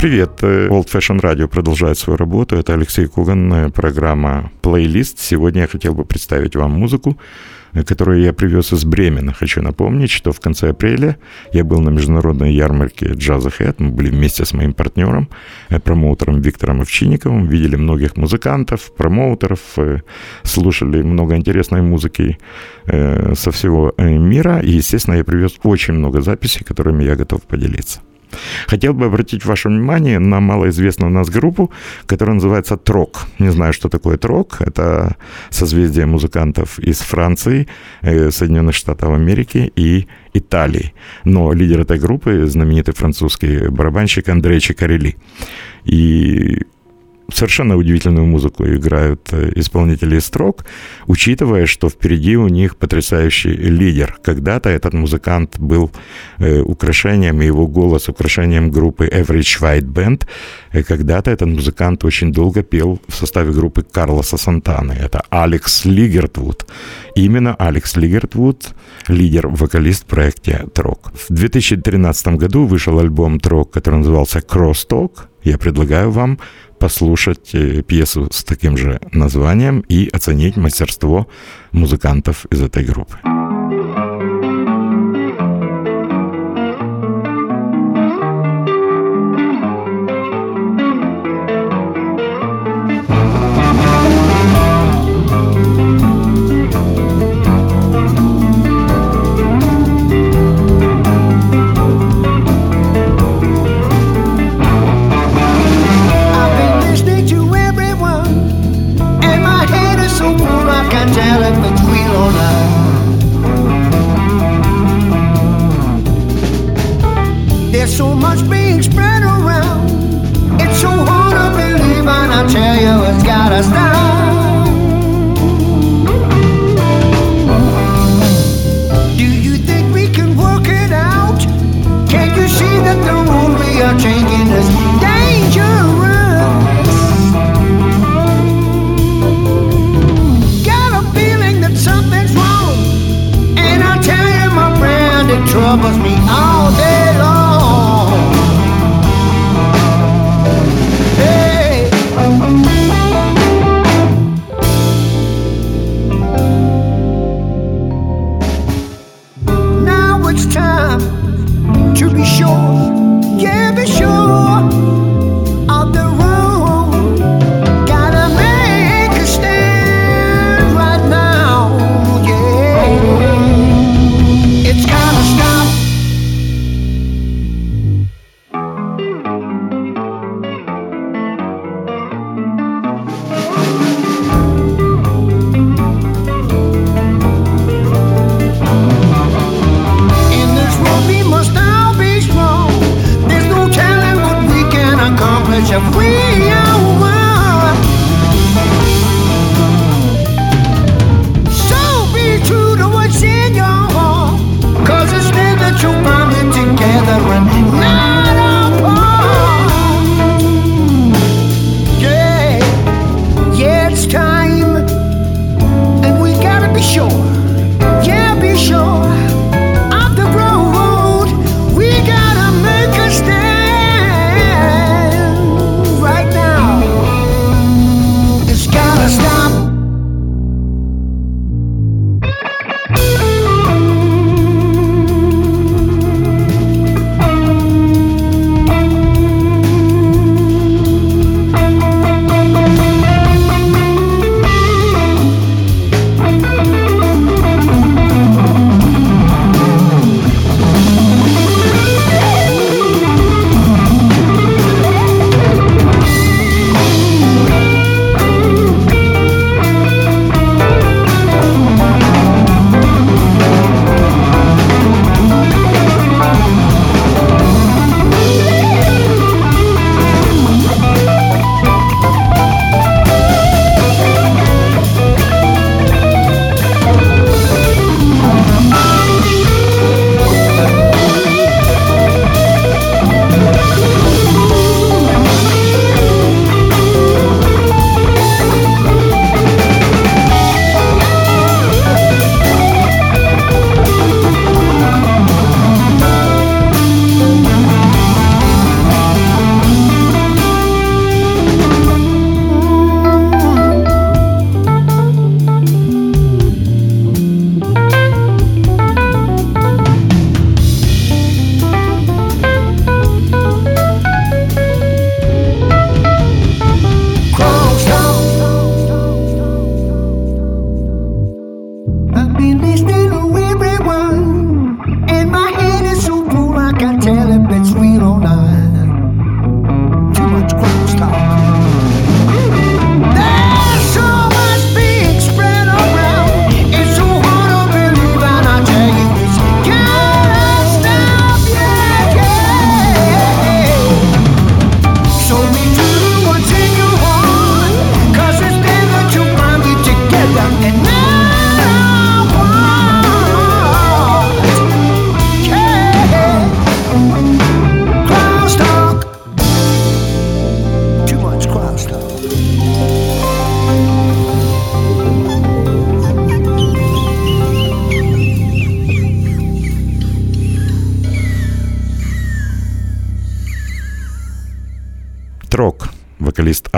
Привет, э, Old Fashion Radio продолжает свою работу. Это Алексей Коган, э, программа «Плейлист». Сегодня я хотел бы представить вам музыку, э, которую я привез из Бремена. Хочу напомнить, что в конце апреля я был на международной ярмарке Джаза Head. Мы были вместе с моим партнером, промоутером Виктором Овчинниковым. Видели многих музыкантов, промоутеров, слушали много интересной музыки со всего мира. И, естественно, я привез очень много записей, которыми я готов поделиться. Хотел бы обратить ваше внимание на малоизвестную у нас группу, которая называется Трок. Не знаю, что такое Трок. Это созвездие музыкантов из Франции, э, Соединенных Штатов Америки и Италии. Но лидер этой группы знаменитый французский барабанщик Андрей Чикарели. И совершенно удивительную музыку играют э, исполнители строк, учитывая, что впереди у них потрясающий лидер. Когда-то этот музыкант был э, украшением, его голос украшением группы Average White Band. И когда-то этот музыкант очень долго пел в составе группы Карлоса Сантаны. Это Алекс Лигертвуд. Именно Алекс Лигертвуд, лидер-вокалист в проекте Трок. В 2013 году вышел альбом Трок, который назывался Cross Talk. Я предлагаю вам послушать э, пьесу с таким же названием и оценить мастерство музыкантов из этой группы.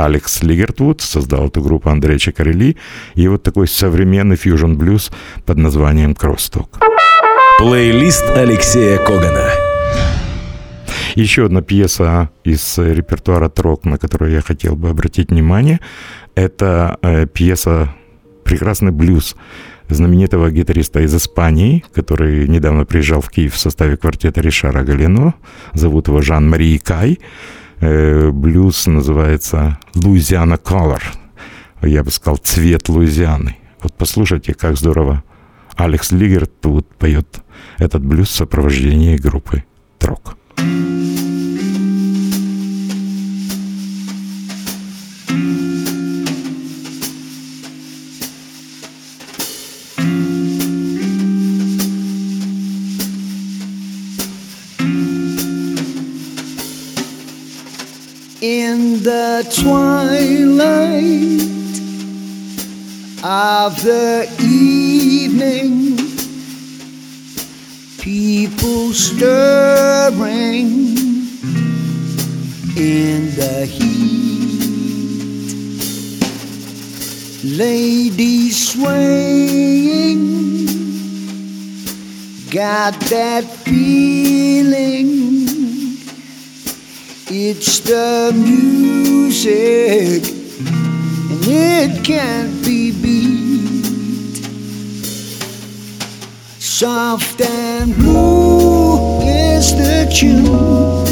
Алекс Лигертвуд, создал эту группу Андрей Чакарели, и вот такой современный фьюжн-блюз под названием «Кроссток». Плейлист Алексея Когана. Еще одна пьеса из репертуара Трок, на которую я хотел бы обратить внимание, это э, пьеса «Прекрасный блюз» знаменитого гитариста из Испании, который недавно приезжал в Киев в составе квартета Ришара Галено. Зовут его Жан-Мари Кай. Э, блюз называется «Луизиана Color». Я бы сказал «Цвет Луизианы». Вот послушайте, как здорово Алекс Лигерт тут поет этот блюз в сопровождении группы «Трок». In the twilight of the evening, people stirring in the heat, ladies swaying, got that feeling. It's the music, and it can't be beat. Soft and blue is the tune,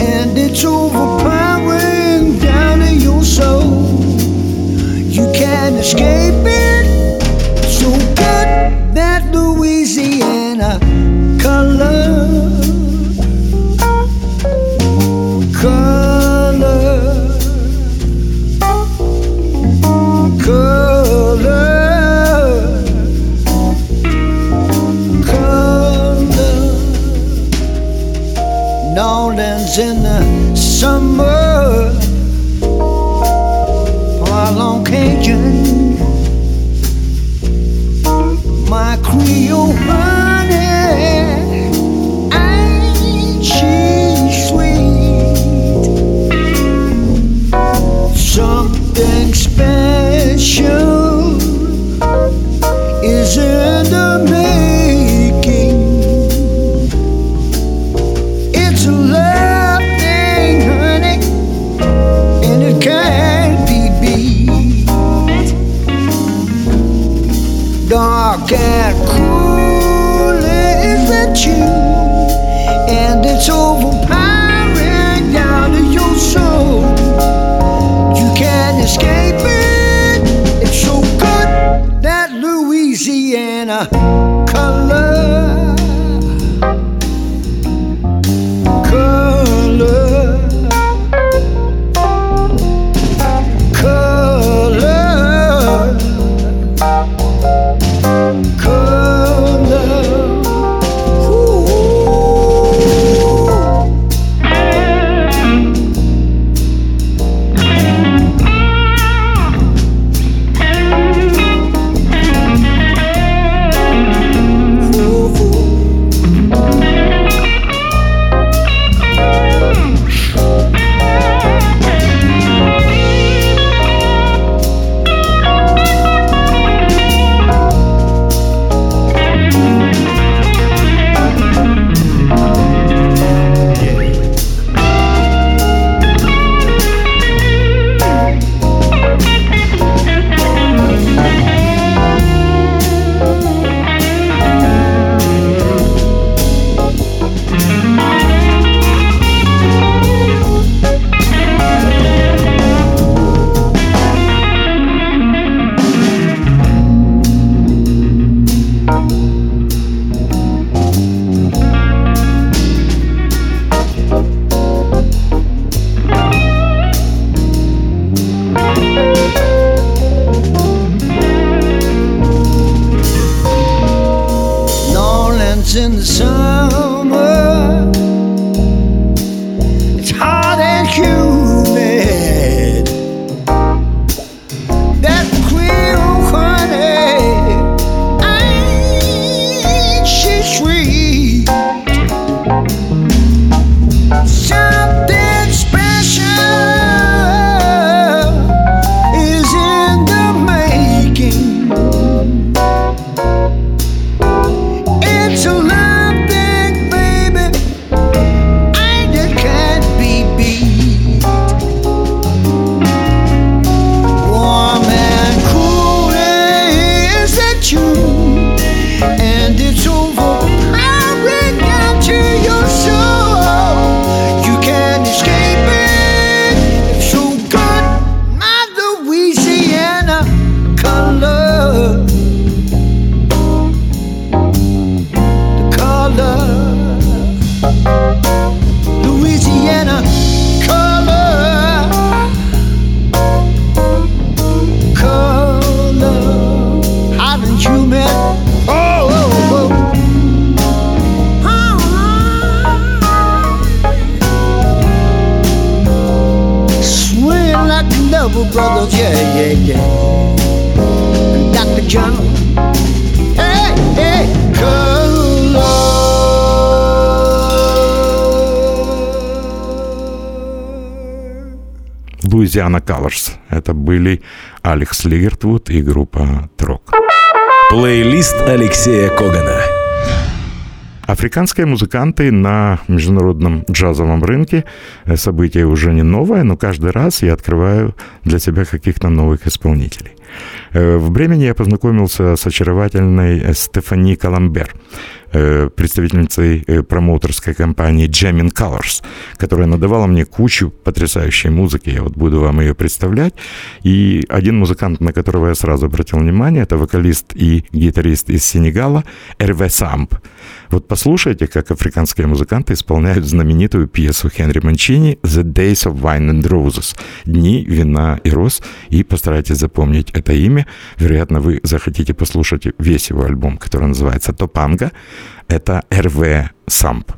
and it's overpowering down in your soul. You can't escape it. So good that Louisiana color. Color, 你又何？Луизиана Colors. Это были Алекс Лигертвуд и группа Трок. Плейлист Алексея Когана. Африканские музыканты на международном джазовом рынке э, событие уже не новое, но каждый раз я открываю для себя каких-то новых исполнителей. Э, В Бремени я познакомился с очаровательной э, Стефани Каламбер, представительницей э, промоутерской компании Jamming Colors, которая надавала мне кучу потрясающей музыки. Я вот буду вам ее представлять. И один музыкант, на которого я сразу обратил внимание, это вокалист и гитарист из Сенегала Эрве Самп. Вот послушайте, как африканские музыканты исполняют знаменитую пьесу Хенри Манчини «The Days of Wine and Roses» – «Дни вина и роз», и постарайтесь запомнить это имя. Вероятно, вы захотите послушать весь его альбом, который называется «Топанга». Это РВ Самп.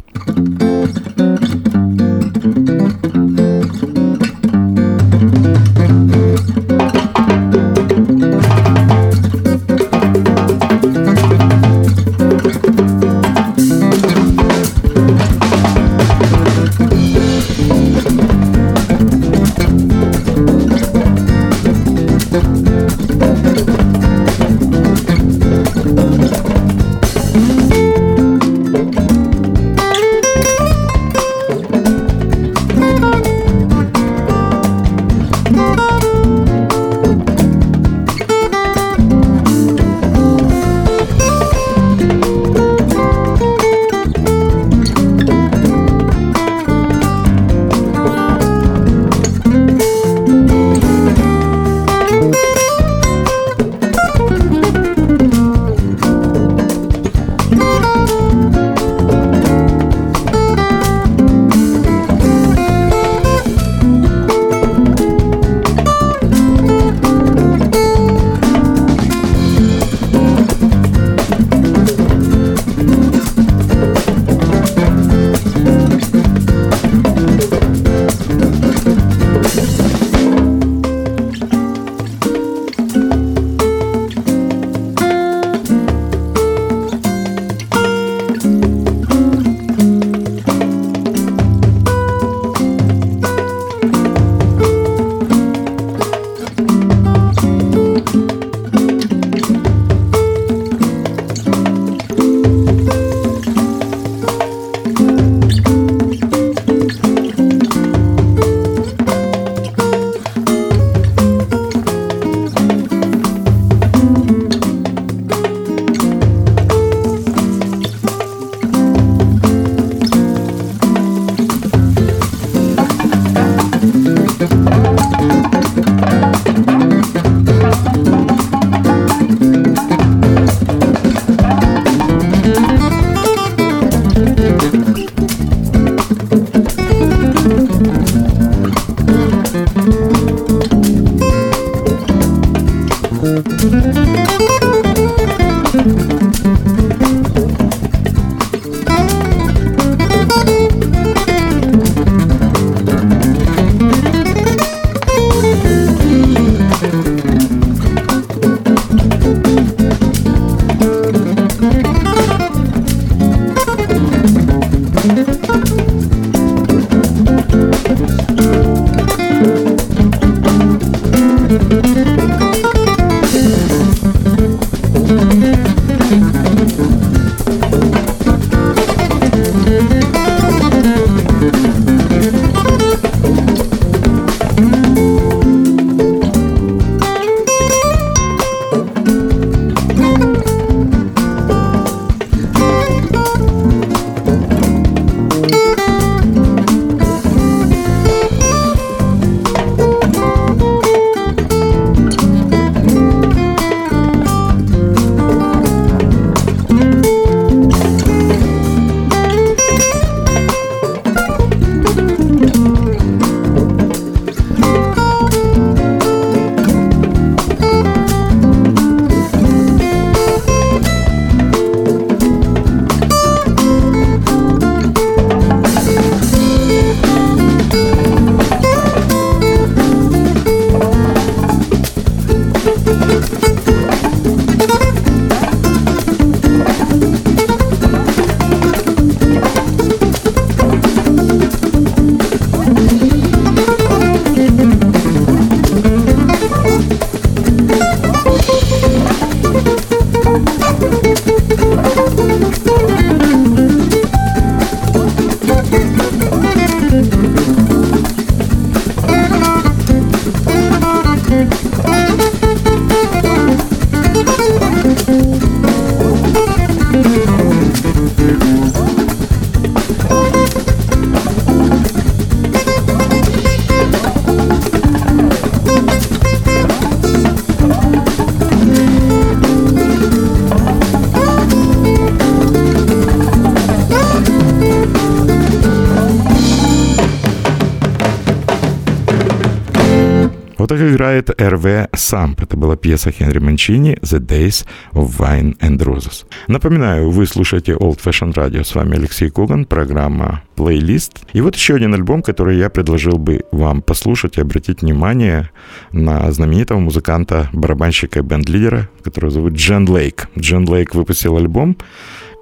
Играет РВ Самп. Это была пьеса Хенри Манчини «The Days of Wine and Roses». Напоминаю, вы слушаете Old Fashion Radio. С вами Алексей Коган, программа «Плейлист». И вот еще один альбом, который я предложил бы вам послушать и обратить внимание на знаменитого музыканта, барабанщика и бенд-лидера, которого зовут Джен Лейк. Джен Лейк выпустил альбом,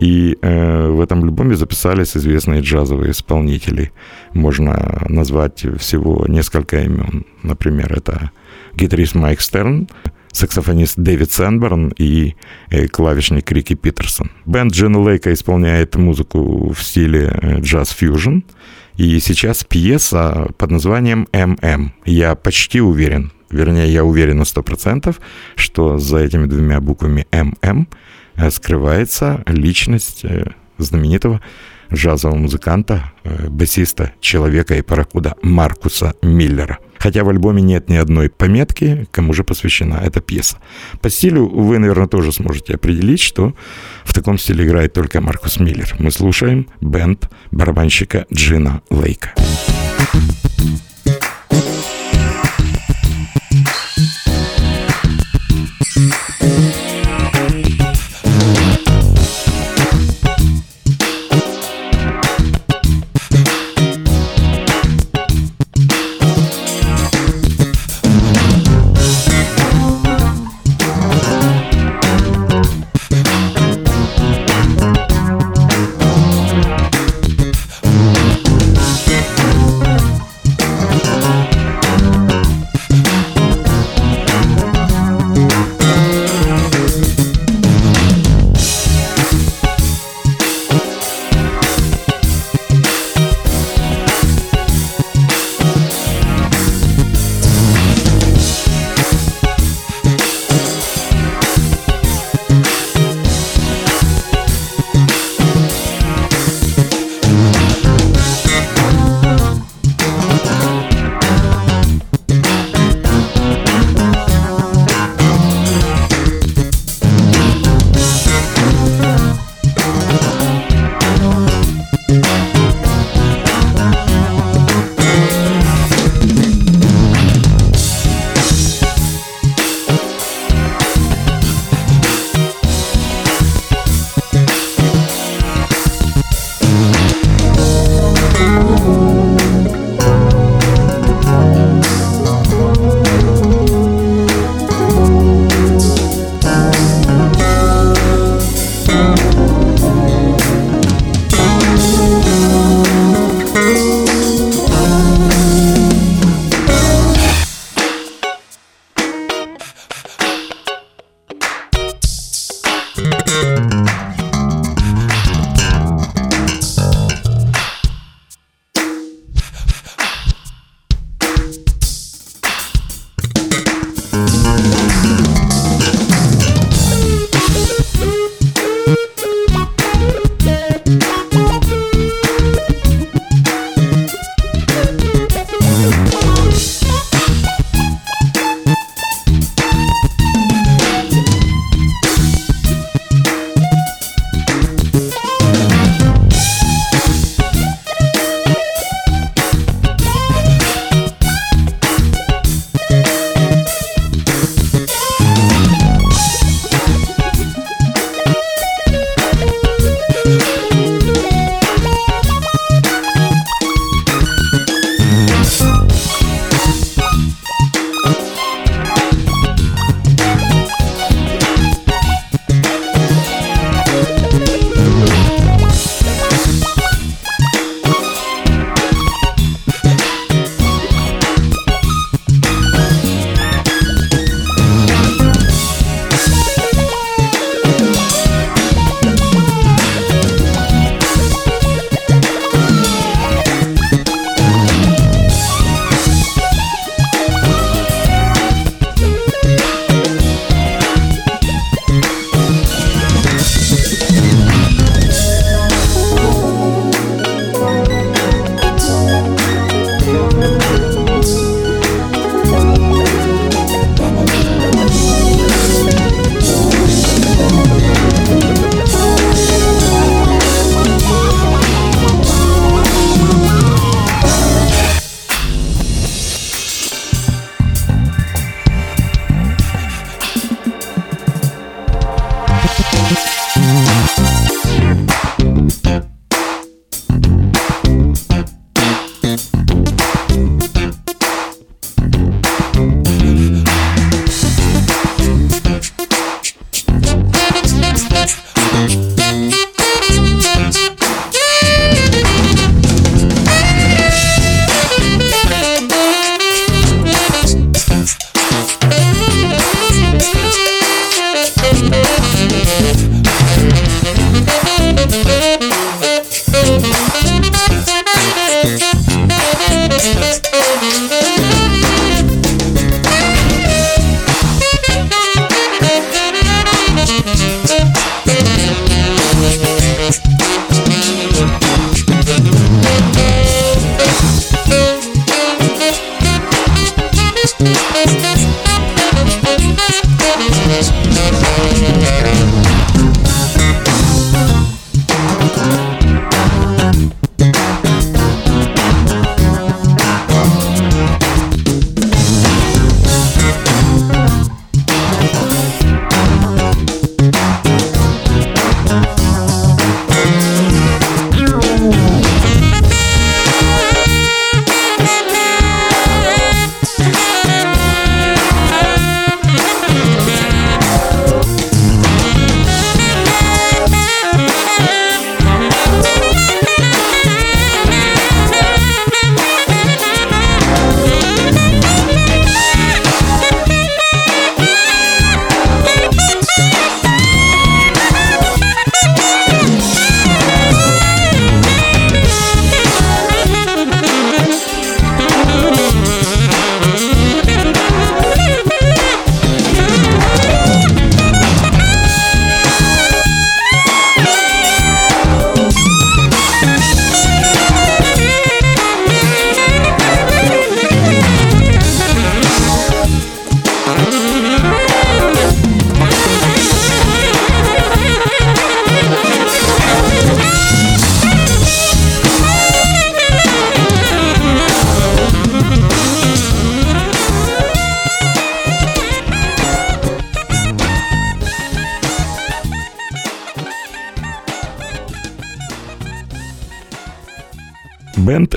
и э, в этом альбоме записались известные джазовые исполнители. Можно назвать всего несколько имен. Например, это гитарист Майк Стерн, саксофонист Дэвид Сенберн и э, клавишник Рики Питерсон. Бенд Джина Лейка исполняет музыку в стиле э, джаз-фьюжн. И сейчас пьеса под названием «ММ». Я почти уверен, вернее, я уверен на 100%, что за этими двумя буквами «ММ» скрывается личность знаменитого джазового музыканта, э, басиста «Человека и паракуда» Маркуса Миллера. Хотя в альбоме нет ни одной пометки, кому же посвящена эта пьеса. По стилю вы, наверное, тоже сможете определить, что в таком стиле играет только Маркус Миллер. Мы слушаем бенд барабанщика Джина Лейка. Бенд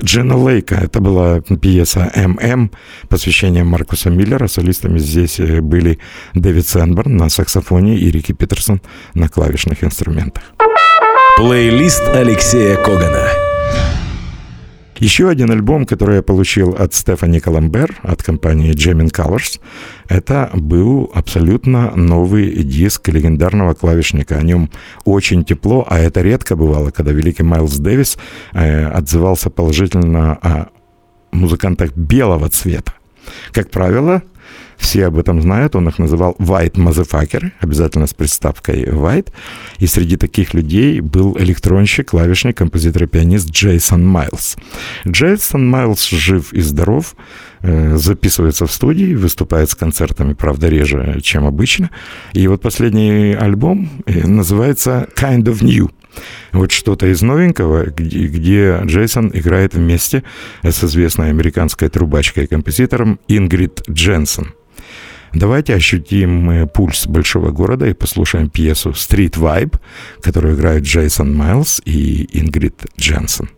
Джина Лейка. Это была пьеса «ММ», посвящение Маркуса Миллера. Солистами здесь э, были Дэвид Сенберн на саксофоне и Рики Питерсон на клавишных инструментах. Плейлист Алексея Когана. Еще один альбом, который я получил от Стефани Коломбер, от компании Jamin Colors, это был абсолютно новый диск легендарного клавишника. О нем очень тепло, а это редко бывало, когда великий Майлз Дэвис э, отзывался положительно о музыкантах белого цвета. Как правило, все об этом знают, он их называл white motherfucker, обязательно с приставкой white. И среди таких людей был электронщик, клавишник, композитор и пианист Джейсон Майлз. Джейсон Майлз жив и здоров, э, записывается в студии, выступает с концертами, правда, реже, чем обычно. И вот последний альбом э, называется Kind of New. Вот что-то из новенького, где, где Джейсон играет вместе с известной американской трубачкой и композитором Ингрид Дженсен. Давайте ощутим пульс большого города и послушаем пьесу «Street Vibe», которую играют Джейсон Майлз и Ингрид Дженсен.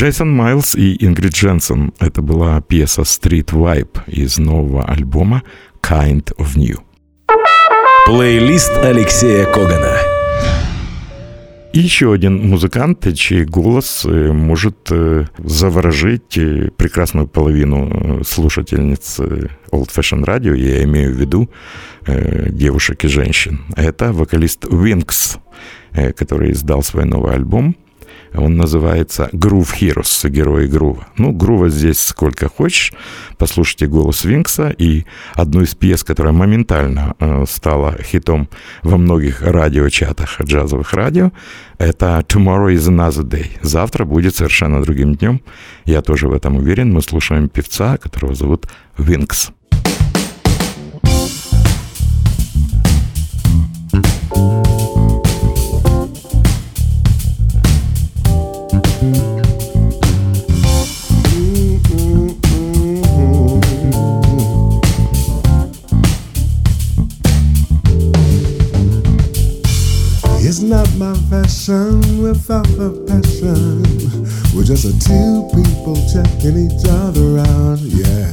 Джейсон Майлз и Ингрид Дженсен. Это была пьеса Street Vibe из нового альбома Kind of New. Плейлист Алексея Когана. И еще один музыкант, чей голос э, может э, заворожить э, прекрасную половину слушательниц Old Fashion Radio, я имею в виду девушек и женщин. Это вокалист Wings, который издал свой новый альбом – он называется «Groove Heroes», «Герои грува». Ну, грува здесь сколько хочешь. Послушайте голос Винкса и одну из пьес, которая моментально э, стала хитом во многих радиочатах джазовых радио, это «Tomorrow is another day». Завтра будет совершенно другим днем. Я тоже в этом уверен. Мы слушаем певца, которого зовут Винкс. Without the passion. We're just a two people checking each other out, yeah.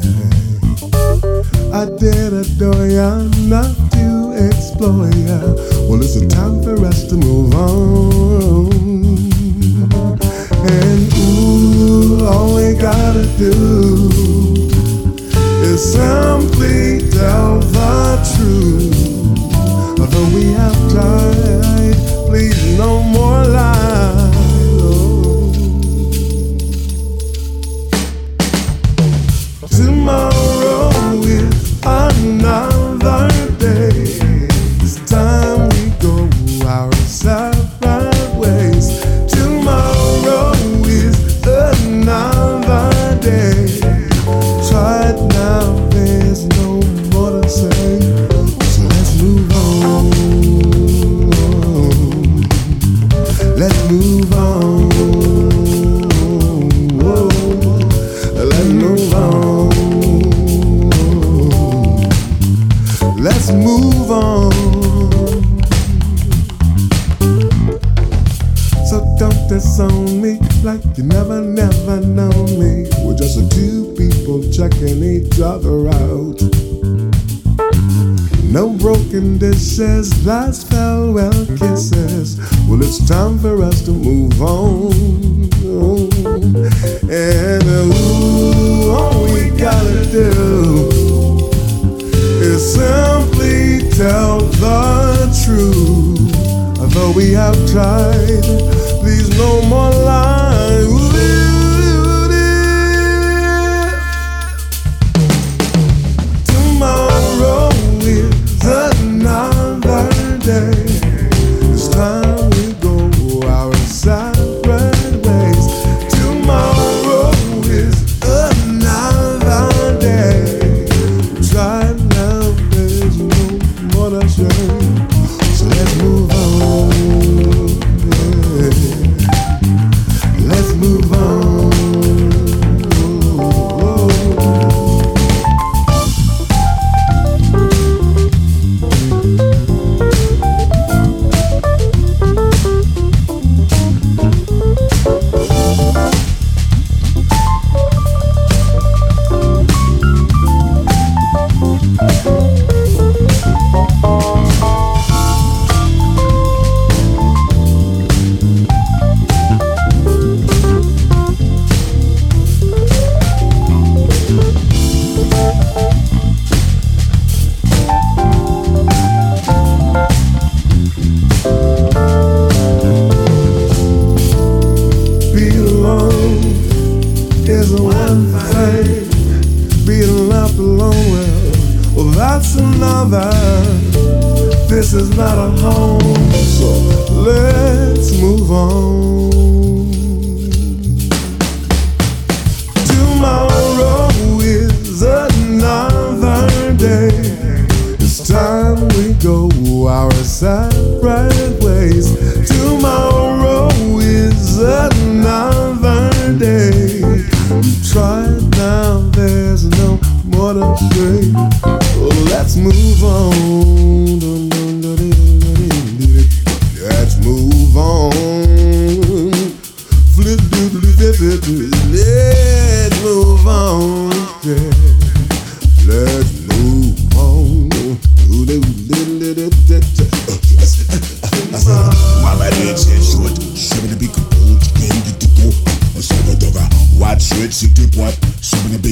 I did adore ya, not to explore ya. Well, it's a time for us to move on. And ooh, all we gotta do is simply tell the truth. Although we have tried please, no more lies.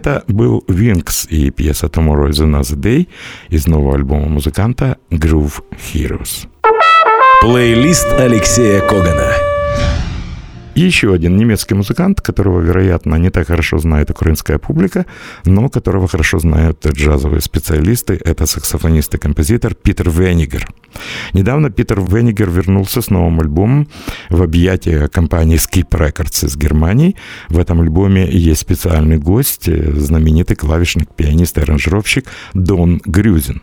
Это был Wings и пьеса Tomorrow is Another Day из нового альбома музыканта Groove Heroes. Плейлист Алексея Когана. И еще один немецкий музыкант, которого, вероятно, не так хорошо знает украинская публика, но которого хорошо знают джазовые специалисты, это саксофонист и композитор Питер Венигер. Недавно Питер Венигер вернулся с новым альбомом в объятия компании Skip Records из Германии. В этом альбоме есть специальный гость, знаменитый клавишник, пианист и аранжировщик Дон Грюзин.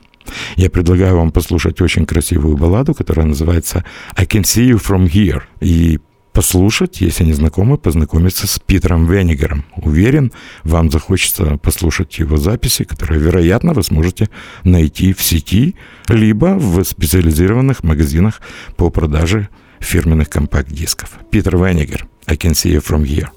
Я предлагаю вам послушать очень красивую балладу, которая называется «I can see you from here». И послушать, если не знакомы, познакомиться с Питером Венигером. Уверен, вам захочется послушать его записи, которые, вероятно, вы сможете найти в сети, либо в специализированных магазинах по продаже фирменных компакт-дисков. Питер Венигер, I can see you from here.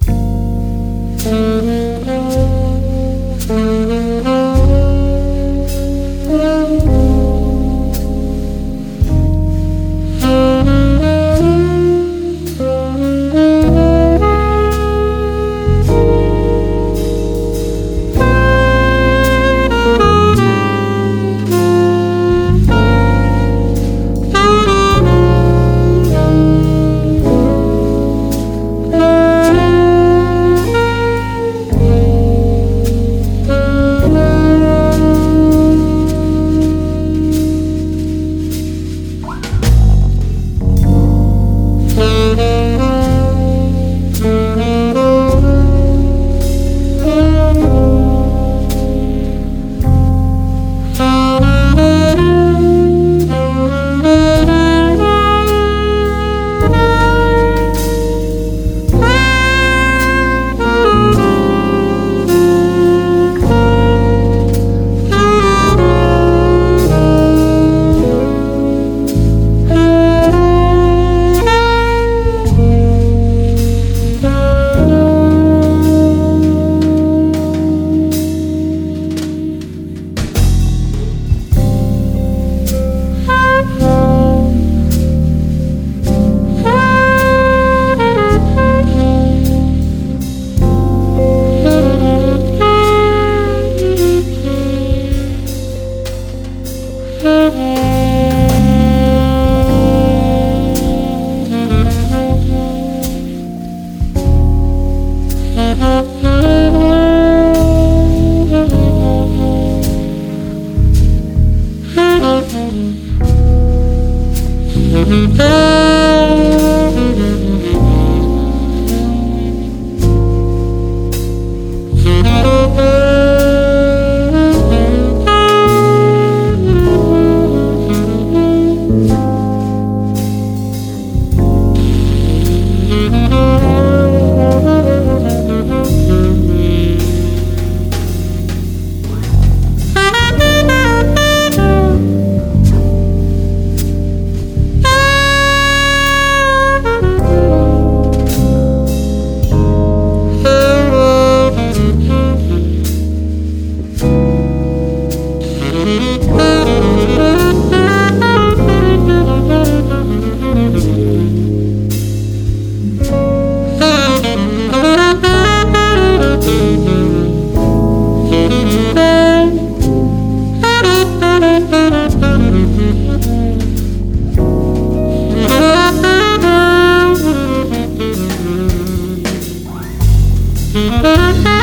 Música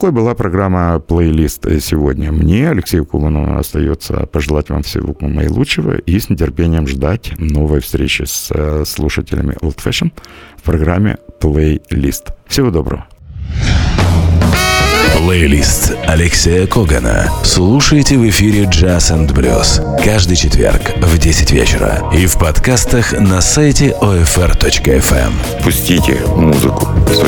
такой была программа «Плейлист» сегодня. Мне, Алексею Кулану, остается пожелать вам всего наилучшего и с нетерпением ждать новой встречи с э, слушателями Old Fashion в программе «Плейлист». Всего доброго. Плейлист Алексея Когана. Слушайте в эфире Jazz and Blues каждый четверг в 10 вечера и в подкастах на сайте OFR.FM. Пустите музыку в